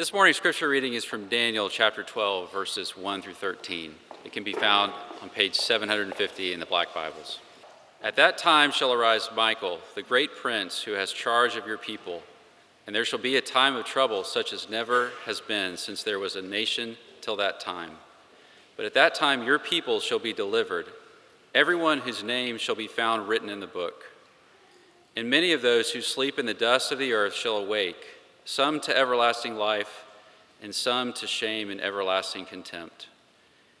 This morning's scripture reading is from Daniel chapter 12, verses 1 through 13. It can be found on page 750 in the Black Bibles. At that time shall arise Michael, the great prince who has charge of your people, and there shall be a time of trouble such as never has been since there was a nation till that time. But at that time your people shall be delivered, everyone whose name shall be found written in the book. And many of those who sleep in the dust of the earth shall awake, some to everlasting life, and some to shame and everlasting contempt.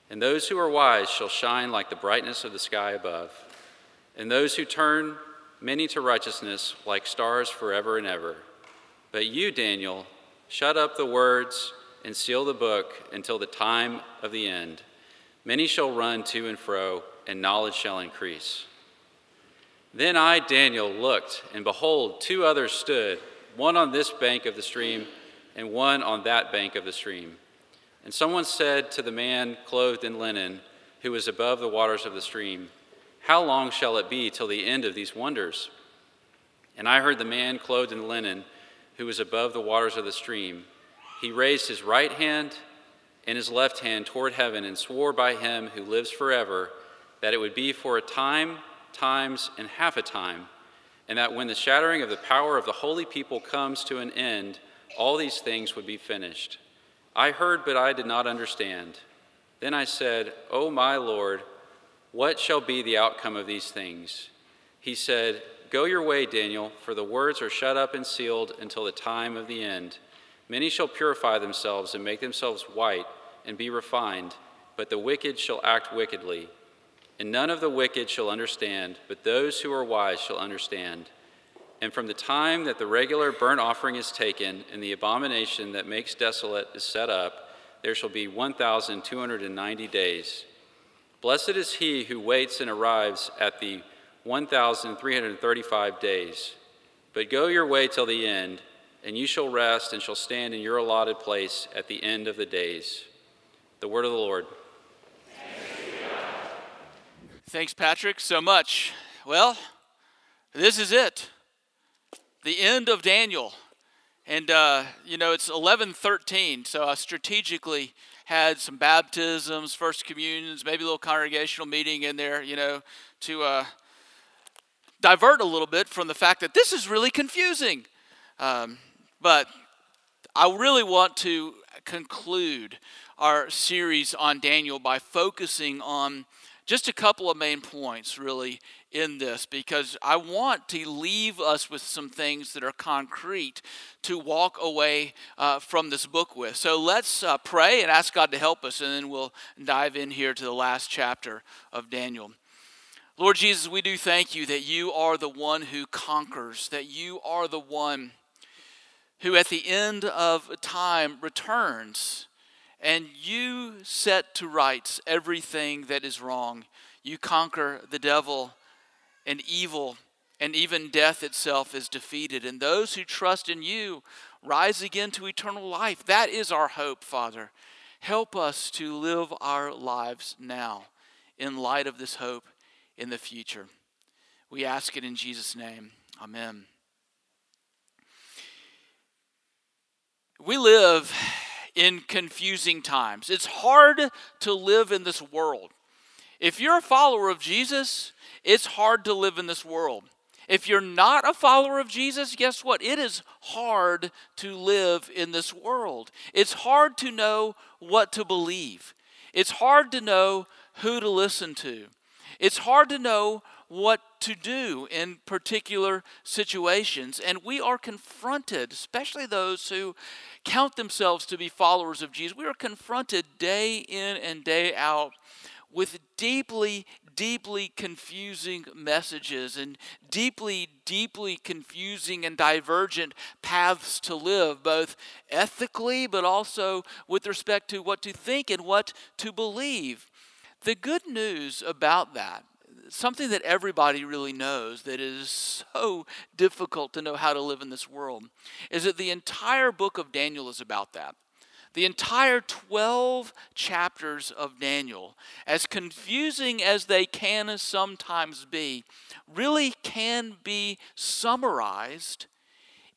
And those who are wise shall shine like the brightness of the sky above, and those who turn many to righteousness like stars forever and ever. But you, Daniel, shut up the words and seal the book until the time of the end. Many shall run to and fro, and knowledge shall increase. Then I, Daniel, looked, and behold, two others stood, one on this bank of the stream, and one on that bank of the stream. And someone said to the man clothed in linen, who was above the waters of the stream, How long shall it be till the end of these wonders? And I heard the man clothed in linen, who was above the waters of the stream. He raised his right hand and his left hand toward heaven and swore by him who lives forever that it would be for a time times, and half a time, and that when the shattering of the power of the holy people comes to an end, all these things would be finished. I heard, but I did not understand. Then I said, O oh, my Lord, what shall be the outcome of these things? He said, Go your way, Daniel, for the words are shut up and sealed until the time of the end. Many shall purify themselves and make themselves white and be refined, but the wicked shall act wickedly. And none of the wicked shall understand, but those who are wise shall understand. And from the time that the regular burnt offering is taken and the abomination that makes desolate is set up, there shall be 1,290 days. Blessed is he who waits and arrives at the 1,335 days. But go your way till the end, and you shall rest and shall stand in your allotted place at the end of the days. The word of the Lord. Thanks, Patrick, so much. Well, this is it. The end of Daniel. And, uh, you know, it's 1113, so I strategically had some baptisms, first communions, maybe a little congregational meeting in there, you know, to uh, divert a little bit from the fact that this is really confusing. Um, but I really want to conclude our series on Daniel by focusing on just a couple of main points, really, in this, because I want to leave us with some things that are concrete to walk away uh, from this book with. So let's uh, pray and ask God to help us, and then we'll dive in here to the last chapter of Daniel. Lord Jesus, we do thank you that you are the one who conquers, that you are the one who at the end of time returns and you set to rights everything that is wrong. You conquer the devil and evil, and even death itself is defeated. And those who trust in you rise again to eternal life. That is our hope, Father. Help us to live our lives now in light of this hope in the future. We ask it in Jesus' name. Amen. We live in confusing times. It's hard to live in this world. If you're a follower of Jesus, it's hard to live in this world. If you're not a follower of Jesus, guess what? It is hard to live in this world. It's hard to know what to believe. It's hard to know who to listen to. It's hard to know what to do in particular situations. And we are confronted, especially those who count themselves to be followers of Jesus, we are confronted day in and day out with deeply, deeply confusing messages and deeply, deeply confusing and divergent paths to live, both ethically but also with respect to what to think and what to believe. The good news about that something that everybody really knows that is so difficult to know how to live in this world is that the entire book of Daniel is about that. The entire 12 chapters of Daniel, as confusing as they can sometimes be, really can be summarized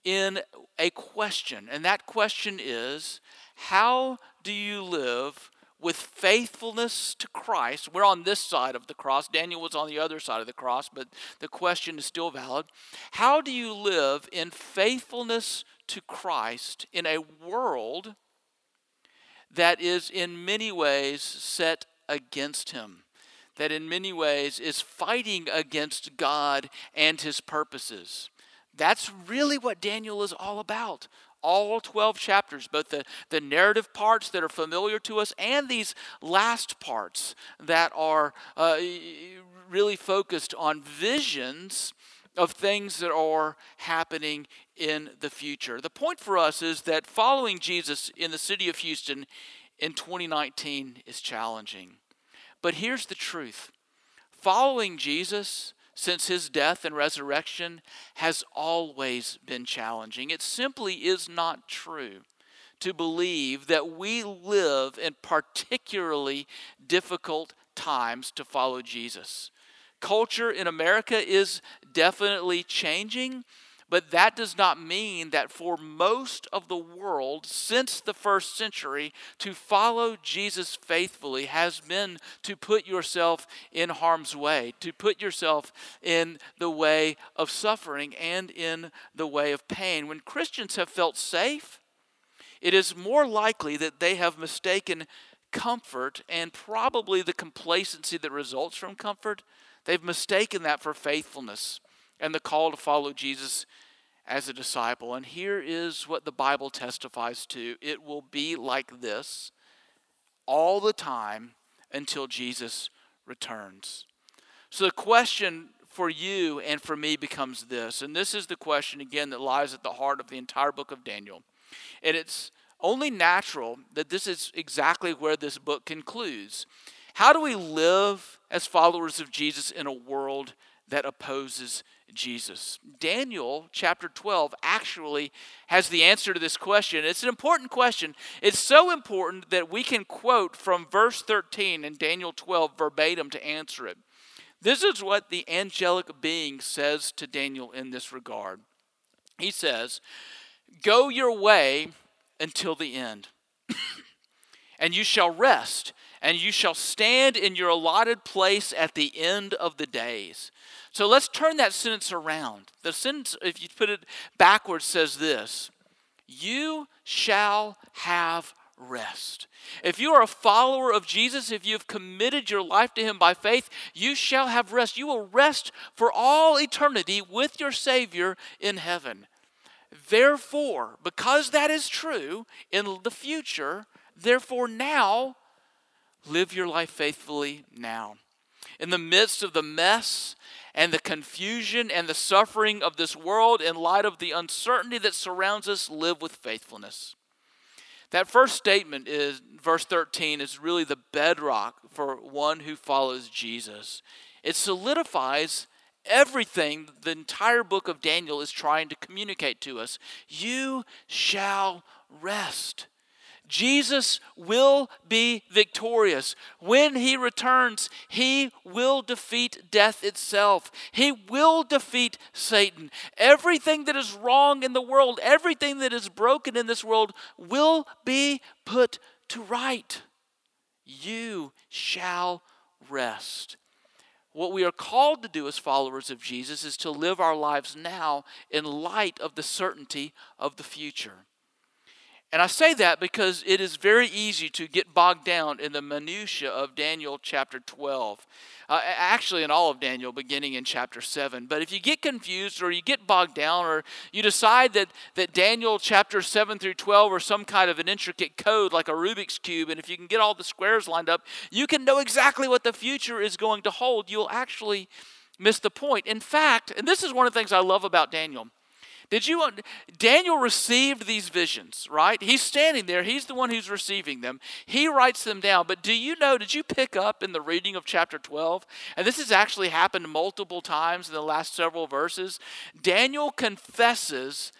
in a question. And that question is how do you live with faithfulness to Christ? We're on this side of the cross. Daniel was on the other side of the cross, but the question is still valid. How do you live in faithfulness to Christ in a world that is in many ways set against him? That in many ways is fighting against God and his purposes. That's really what Daniel is all about. All 12 chapters, both the, the narrative parts that are familiar to us and these last parts that are uh, really focused on visions of things that are happening in the future. The point for us is that following Jesus in the city of Houston in 2019 is challenging. But here's the truth following Jesus since his death and resurrection has always been challenging. It simply is not true to believe that we live in particularly difficult times to follow Jesus. Culture in America is definitely changing, but that does not mean that for most of the world since the first century, to follow Jesus faithfully has been to put yourself in harm's way, to put yourself in the way of suffering and in the way of pain. When Christians have felt safe, it is more likely that they have mistaken comfort and probably the complacency that results from comfort. They've mistaken that for faithfulness and the call to follow Jesus as a disciple. And here is what the Bible testifies to it will be like this all the time until Jesus returns. So the question for you and for me becomes this, and this is the question again that lies at the heart of the entire book of Daniel. And it's only natural that this is exactly where this book concludes. How do we live as followers of Jesus in a world that opposes Jesus. Daniel chapter 12 actually has the answer to this question. It's an important question. It's so important that we can quote from verse 13 in Daniel 12 verbatim to answer it. This is what the angelic being says to Daniel in this regard. He says, Go your way until the end, and you shall rest, and you shall stand in your allotted place at the end of the days. So let's turn that sentence around. The sentence, if you put it backwards, says this You shall have rest. If you are a follower of Jesus, if you have committed your life to Him by faith, you shall have rest. You will rest for all eternity with your Savior in heaven. Therefore, because that is true in the future, therefore now, live your life faithfully now. In the midst of the mess and the confusion and the suffering of this world in light of the uncertainty that surrounds us, live with faithfulness. That first statement is verse 13 is really the bedrock for one who follows Jesus. It solidifies everything the entire book of Daniel is trying to communicate to us. You shall rest. Jesus will be victorious. When he returns, he will defeat death itself. He will defeat Satan. Everything that is wrong in the world, everything that is broken in this world will be put to right. You shall rest. What we are called to do as followers of Jesus is to live our lives now in light of the certainty of the future. And I say that because it is very easy to get bogged down in the minutiae of Daniel chapter 12. Uh, actually, in all of Daniel, beginning in chapter 7. But if you get confused or you get bogged down or you decide that, that Daniel chapter 7 through 12 are some kind of an intricate code like a Rubik's Cube, and if you can get all the squares lined up, you can know exactly what the future is going to hold, you'll actually miss the point. In fact, and this is one of the things I love about Daniel did you Daniel received these visions, right? He's standing there, he's the one who's receiving them. He writes them down. But do you know, did you pick up in the reading of chapter 12? And this has actually happened multiple times in the last several verses. Daniel confesses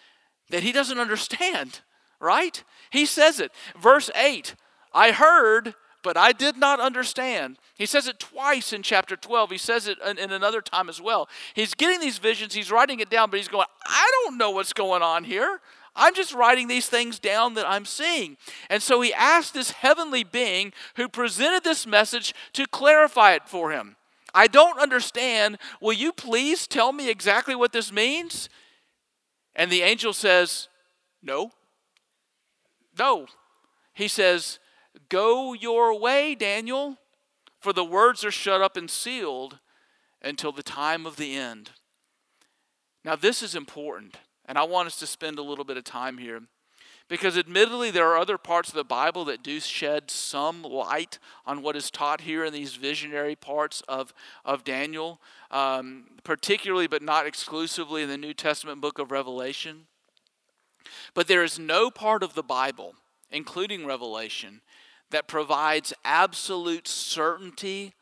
that he doesn't understand, right? He says it. Verse 8, I heard but I did not understand. He says it twice in chapter 12. He says it in, another time as well. He's getting these visions, he's writing it down, but he's going, I don't know what's going on here. I'm just writing these things down that I'm seeing. And so he asked this heavenly being who presented this message to clarify it for him. I don't understand. Will you please tell me exactly what this means? And the angel says, No. No. He says, Go your way, Daniel, for the words are shut up and sealed until the time of the end. Now, this is important, and I want us to spend a little bit of time here. Because admittedly, there are other parts of the Bible that do shed some light on what is taught here in these visionary parts of, of Daniel, um, particularly but not exclusively in the New Testament book of Revelation. But there is no part of the Bible, including Revelation, that provides absolute certainty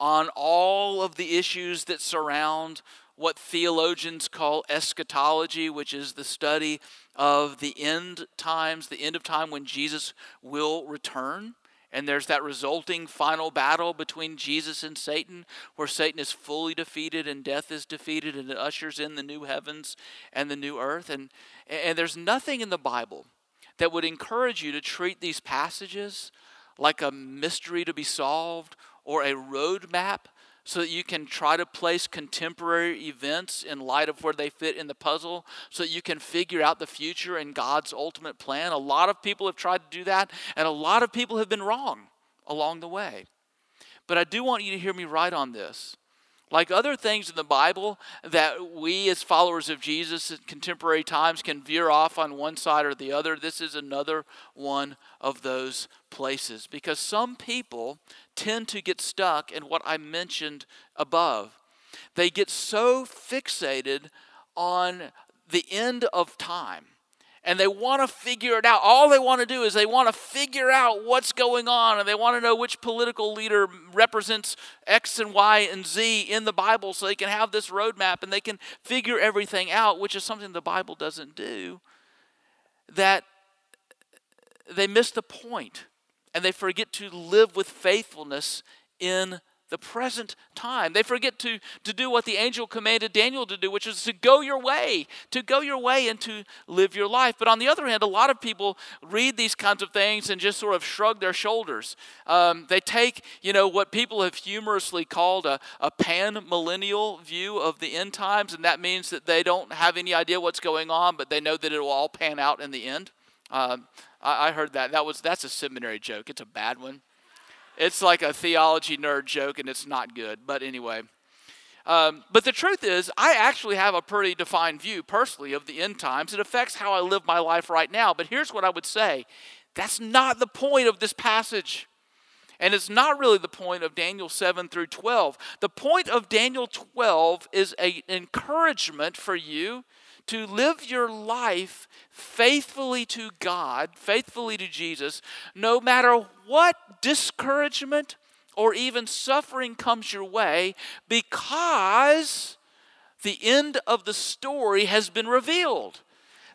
on all of the issues that surround what theologians call eschatology, which is the study of the end times, the end of time when Jesus will return. And there's that resulting final battle between Jesus and Satan, where Satan is fully defeated and death is defeated, and it ushers in the new heavens and the new earth. And, and there's nothing in the Bible that would encourage you to treat these passages like a mystery to be solved or a roadmap so that you can try to place contemporary events in light of where they fit in the puzzle so that you can figure out the future and God's ultimate plan. A lot of people have tried to do that, and a lot of people have been wrong along the way. But I do want you to hear me right on this. Like other things in the Bible that we as followers of Jesus in contemporary times can veer off on one side or the other, this is another one of those places. Because some people tend to get stuck in what I mentioned above. They get so fixated on the end of time and they want to figure it out. All they want to do is they want to figure out what's going on and they want to know which political leader represents X and Y and Z in the Bible so they can have this roadmap and they can figure everything out, which is something the Bible doesn't do. That they miss the point and they forget to live with faithfulness in the present time. They forget to, to do what the angel commanded Daniel to do, which is to go your way, to go your way and to live your life. But on the other hand, a lot of people read these kinds of things and just sort of shrug their shoulders. Um, they take, you know, what people have humorously called a, a pan millennial view of the end times, and that means that they don't have any idea what's going on, but they know that it will all pan out in the end. Um, I, I heard that. That was that's a seminary joke. It's a bad one. It's like a theology nerd joke, and it's not good. But anyway. Um, but the truth is, I actually have a pretty defined view personally of the end times. It affects how I live my life right now. But here's what I would say that's not the point of this passage. And it's not really the point of Daniel 7 through 12. The point of Daniel 12 is an encouragement for you to live your life faithfully to God, faithfully to Jesus, no matter what discouragement or even suffering comes your way, because the end of the story has been revealed.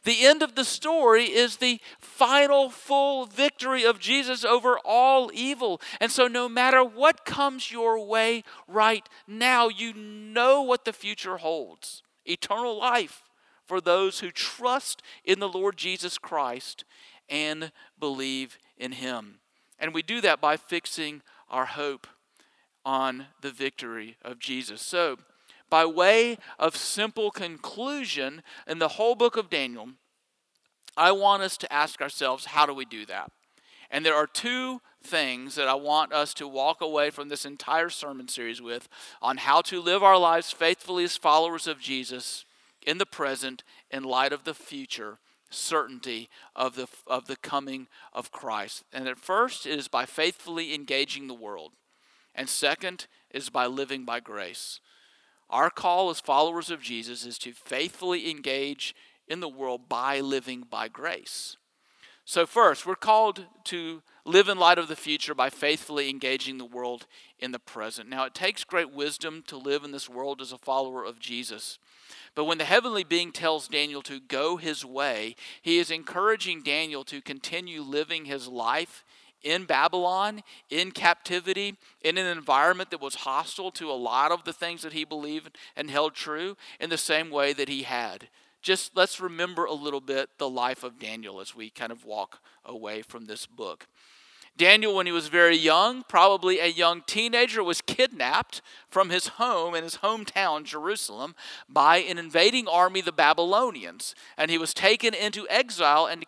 The end of the story is the final full victory of Jesus over all evil. And so, no matter what comes your way right now, you know what the future holds eternal life for those who trust in the Lord Jesus Christ and believe in Him. And we do that by fixing our hope on the victory of Jesus. So, by way of simple conclusion in the whole book of Daniel, I want us to ask ourselves how do we do that? And there are two things that I want us to walk away from this entire sermon series with on how to live our lives faithfully as followers of Jesus in the present in light of the future certainty of the, of the coming of Christ. And at first, it is by faithfully engaging the world. And second is by living by grace. Our call as followers of Jesus is to faithfully engage in the world by living by grace. So, first, we're called to live in light of the future by faithfully engaging the world in the present. Now, it takes great wisdom to live in this world as a follower of Jesus. But when the heavenly being tells Daniel to go his way, he is encouraging Daniel to continue living his life in Babylon, in captivity, in an environment that was hostile to a lot of the things that he believed and held true, in the same way that he had. Just let's remember a little bit the life of Daniel as we kind of walk away from this book. Daniel, when he was very young, probably a young teenager, was kidnapped from his home in his hometown, Jerusalem, by an invading army, the Babylonians. And he was taken into exile and,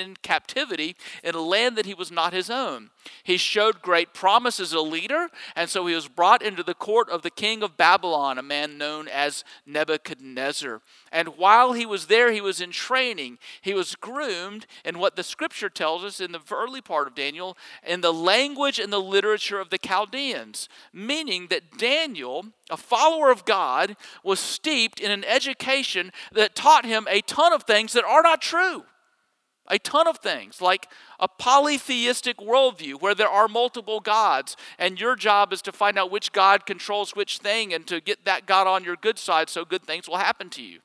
in captivity in a land that he was not his own. He showed great promise as a leader, and so he was brought into the court of the king of Babylon, a man known as Nebuchadnezzar. And while he was there, he was in training. He was groomed in what the scripture tells us in the early part of Daniel, in the language and the literature of the Chaldeans, meaning that Daniel, a follower of God, was steeped in an education that taught him a ton of things that are not true. A ton of things, like a polytheistic worldview where there are multiple gods, and your job is to find out which God controls which thing and to get that God on your good side so good things will happen to you.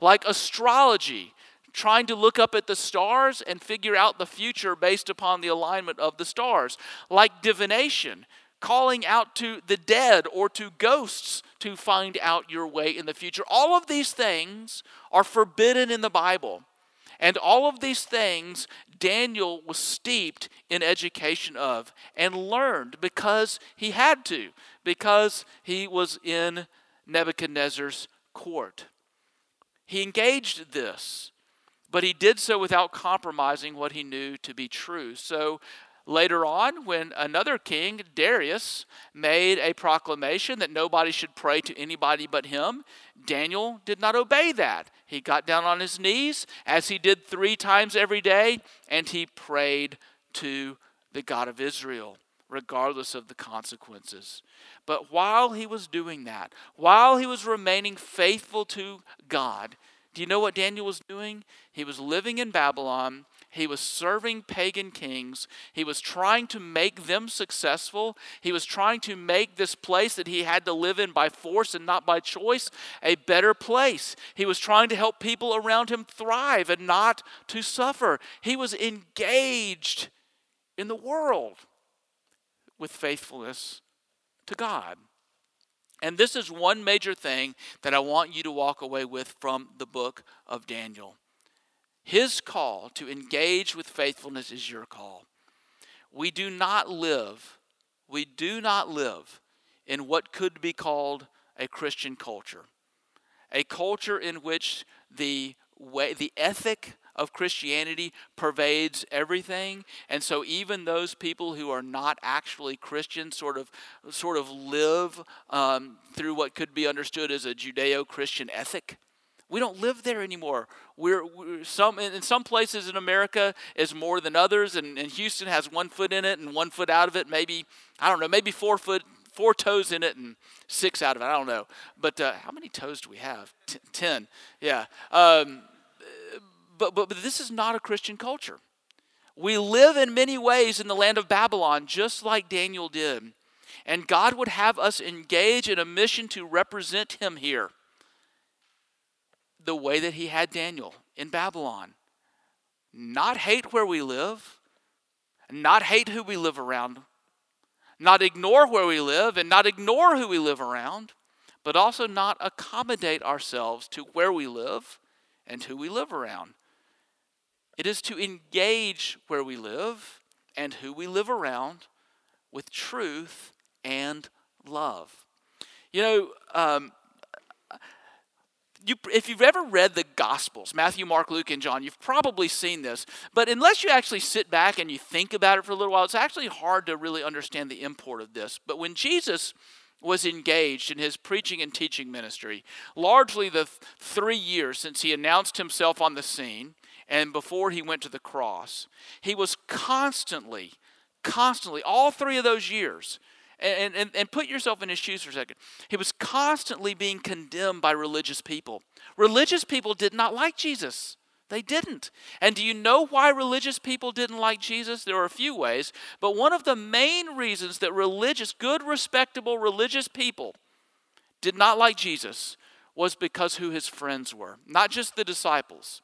Like astrology, trying to look up at the stars and figure out the future based upon the alignment of the stars. Like divination, calling out to the dead or to ghosts to find out your way in the future. All of these things are forbidden in the Bible. And all of these things Daniel was steeped in education of and learned because he had to, because he was in Nebuchadnezzar's court. He engaged this, but he did so without compromising what he knew to be true. So Later on, when another king, Darius, made a proclamation that nobody should pray to anybody but him, Daniel did not obey that. He got down on his knees, as he did three times every day, and he prayed to the God of Israel, regardless of the consequences. But while he was doing that, while he was remaining faithful to God, do you know what Daniel was doing? He was living in Babylon he was serving pagan kings. He was trying to make them successful. He was trying to make this place that he had to live in by force and not by choice a better place. He was trying to help people around him thrive and not to suffer. He was engaged in the world with faithfulness to God. And this is one major thing that I want you to walk away with from the book of Daniel. His call to engage with faithfulness is your call. We do not live, we do not live in what could be called a Christian culture. A culture in which the way the ethic of Christianity pervades everything. And so even those people who are not actually Christians sort of sort of live um, through what could be understood as a Judeo-Christian ethic. We don't live there anymore. We're, we're, some in some places in America is more than others, and, and Houston has one foot in it and one foot out of it. Maybe I don't know, maybe four foot, four toes in it and six out of it. I don't know. But uh, how many toes do we have? T- Ten. Yeah. Um, but, but but this is not a Christian culture. We live in many ways in the land of Babylon, just like Daniel did. And God would have us engage in a mission to represent Him here the way that he had Daniel in Babylon. Not hate where we live, not hate who we live around, not ignore where we live and not ignore who we live around, but also not accommodate ourselves to where we live and who we live around. It is to engage where we live and who we live around with truth and love. You know, um, you, if you've ever read the Gospels, Matthew, Mark, Luke, and John, you've probably seen this. But unless you actually sit back and you think about it for a little while, it's actually hard to really understand the import of this. But when Jesus was engaged in his preaching and teaching ministry, largely the th- three years since he announced himself on the scene and before he went to the cross, he was constantly, constantly, all three of those years, and, and, and put yourself in his shoes for a second. He was constantly being condemned by religious people. Religious people did not like Jesus. They didn't. And do you know why religious people didn't like Jesus? There are a few ways, but one of the main reasons that religious, good, respectable religious people did not like Jesus was because who his friends were. Not just the disciples,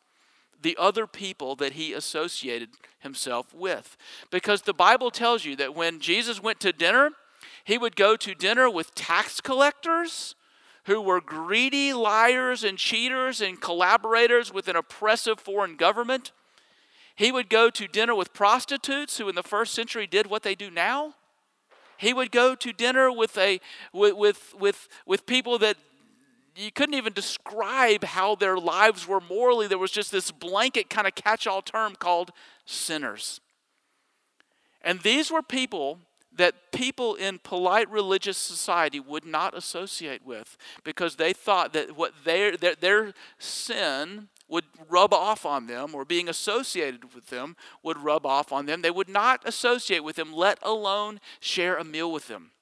the other people that he associated himself with. Because the Bible tells you that when Jesus went to dinner, he would go to dinner with tax collectors who were greedy liars and cheaters and collaborators with an oppressive foreign government. He would go to dinner with prostitutes who in the first century did what they do now. He would go to dinner with a with with with, with people that you couldn't even describe how their lives were morally. There was just this blanket kind of catch-all term called sinners. And these were people that people in polite religious society would not associate with because they thought that what their, their, their sin would rub off on them or being associated with them would rub off on them. They would not associate with him, let alone share a meal with them.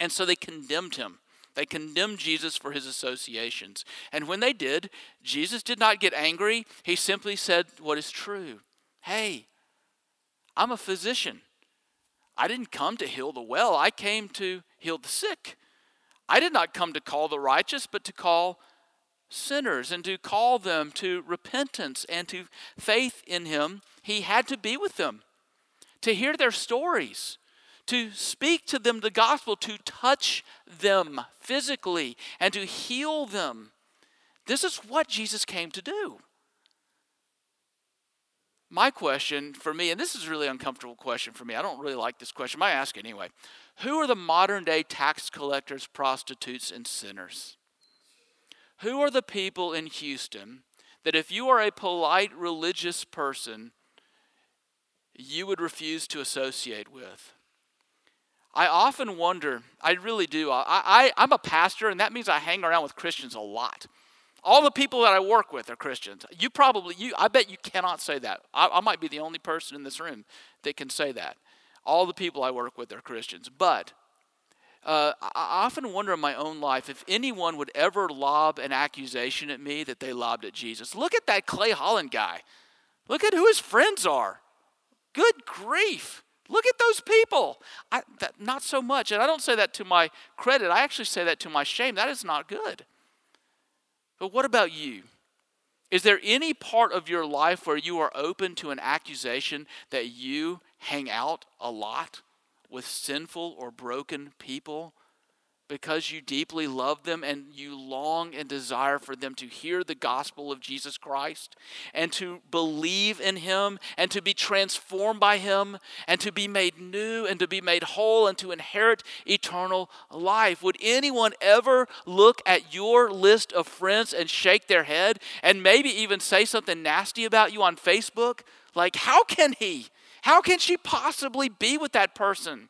And so they condemned him. They condemned Jesus for his associations. And when they did, Jesus did not get angry. He simply said what is true. Hey, I'm a physician. I didn't come to heal the well, I came to heal the sick. I did not come to call the righteous, but to call sinners and to call them to repentance and to faith in Him. He had to be with them, to hear their stories, to speak to them the gospel, to touch them physically, and to heal them. This is what Jesus came to do my question for me, and this is a really uncomfortable question for me. I don't really like this question. I ask it anyway. Who are the modern day tax collectors, prostitutes, and sinners? Who are the people in Houston that if you are a polite religious person, you would refuse to associate with? I often wonder, I really do. I, I, I'm a pastor, and that means I hang around with Christians a lot. All the people that I work with are Christians. You probably, you, I bet you cannot say that. I, I might be the only person in this room that can say that. All the people I work with are Christians. But uh, I often wonder in my own life if anyone would ever lob an accusation at me that they lobbed at Jesus. Look at that Clay Holland guy. Look at who his friends are. Good grief. Look at those people. I, that, not so much. And I don't say that to my credit. I actually say that to my shame. That is not good. But what about you? Is there any part of your life where you are open to an accusation that you hang out a lot with sinful or broken people? Because you deeply love them and you long and desire for them to hear the gospel of Jesus Christ and to believe in Him and to be transformed by Him and to be made new and to be made whole and to inherit eternal life. Would anyone ever look at your list of friends and shake their head and maybe even say something nasty about you on Facebook? Like, how can he? How can she possibly be with that person?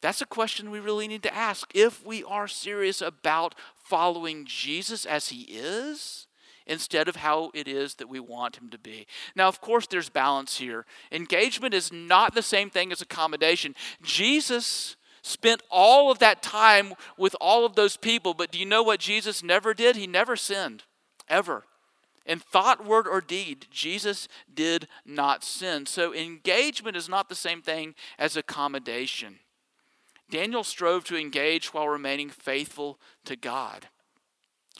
That's a question we really need to ask if we are serious about following Jesus as he is instead of how it is that we want him to be. Now, of course, there's balance here. Engagement is not the same thing as accommodation. Jesus spent all of that time with all of those people, but do you know what Jesus never did? He never sinned, ever. In thought, word, or deed, Jesus did not sin. So engagement is not the same thing as accommodation. Daniel strove to engage while remaining faithful to God.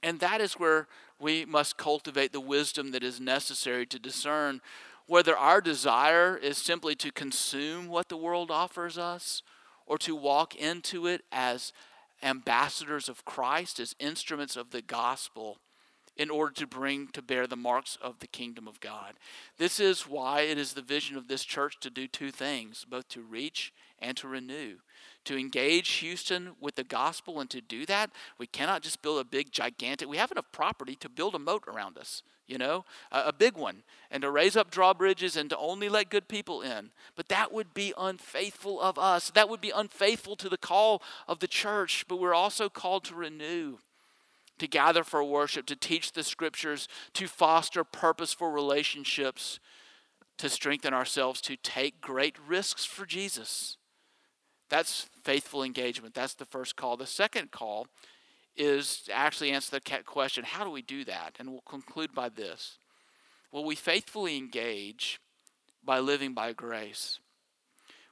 And that is where we must cultivate the wisdom that is necessary to discern whether our desire is simply to consume what the world offers us or to walk into it as ambassadors of Christ, as instruments of the gospel in order to bring to bear the marks of the kingdom of God. This is why it is the vision of this church to do two things both to reach and to renew to engage Houston with the gospel and to do that, we cannot just build a big, gigantic, we have enough property to build a moat around us, you know, a, a big one, and to raise up drawbridges and to only let good people in. But that would be unfaithful of us. That would be unfaithful to the call of the church. But we're also called to renew to gather for worship, to teach the scriptures, to foster purposeful relationships, to strengthen ourselves, to take great risks for Jesus. That's faithful engagement. That's the first call. The second call is to actually answer the question how do we do that? And we'll conclude by this. Well, we faithfully engage by living by grace.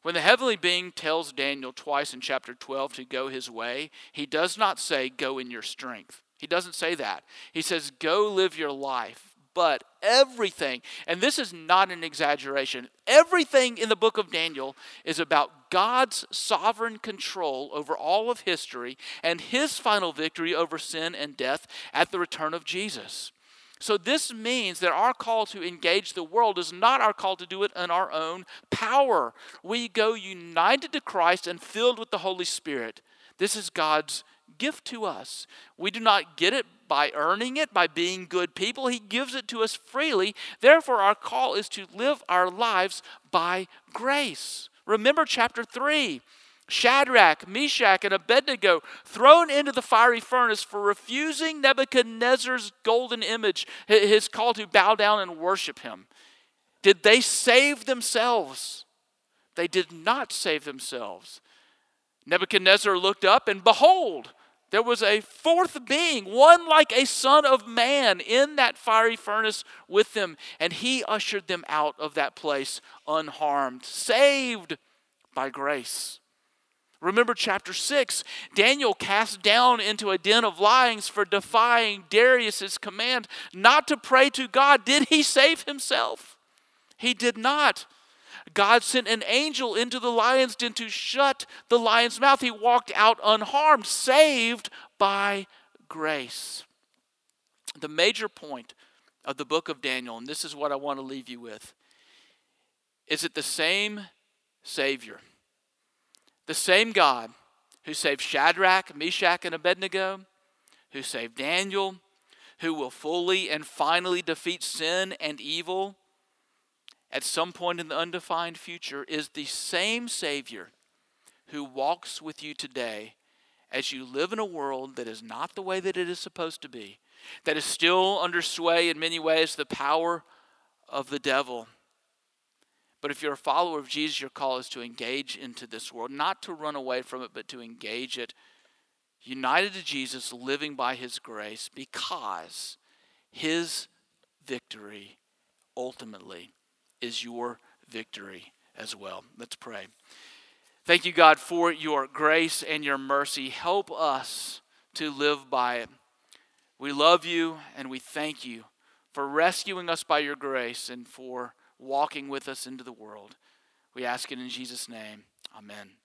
When the heavenly being tells Daniel twice in chapter 12 to go his way, he does not say, Go in your strength. He doesn't say that. He says, Go live your life but everything, and this is not an exaggeration, everything in the book of Daniel is about God's sovereign control over all of history and his final victory over sin and death at the return of Jesus. So, this means that our call to engage the world is not our call to do it in our own power. We go united to Christ and filled with the Holy Spirit. This is God's gift to us. We do not get it by earning it, by being good people. He gives it to us freely. Therefore, our call is to live our lives by grace. Remember chapter 3. Shadrach, Meshach, and Abednego thrown into the fiery furnace for refusing Nebuchadnezzar's golden image, his call to bow down and worship him. Did they save themselves? They did not save themselves. Nebuchadnezzar looked up, and behold, there was a fourth being, one like a son of man, in that fiery furnace with them, and he ushered them out of that place unharmed, saved by grace. Remember chapter 6. Daniel cast down into a den of lions for defying Darius's command not to pray to God. Did he save himself? He did not. God sent an angel into the lion's den to shut the lion's mouth. He walked out unharmed, saved by grace. The major point of the book of Daniel, and this is what I want to leave you with, is that the same Savior the same God who saved Shadrach, Meshach, and Abednego, who saved Daniel, who will fully and finally defeat sin and evil at some point in the undefined future, is the same Savior who walks with you today as you live in a world that is not the way that it is supposed to be, that is still under sway in many ways the power of the devil. But if you're a follower of Jesus, your call is to engage into this world, not to run away from it, but to engage it, united to Jesus, living by his grace, because his victory ultimately is your victory as well. Let's pray. Thank you, God, for your grace and your mercy. Help us to live by it. We love you and we thank you for rescuing us by your grace and for walking with us into the world. We ask it in Jesus' name. Amen.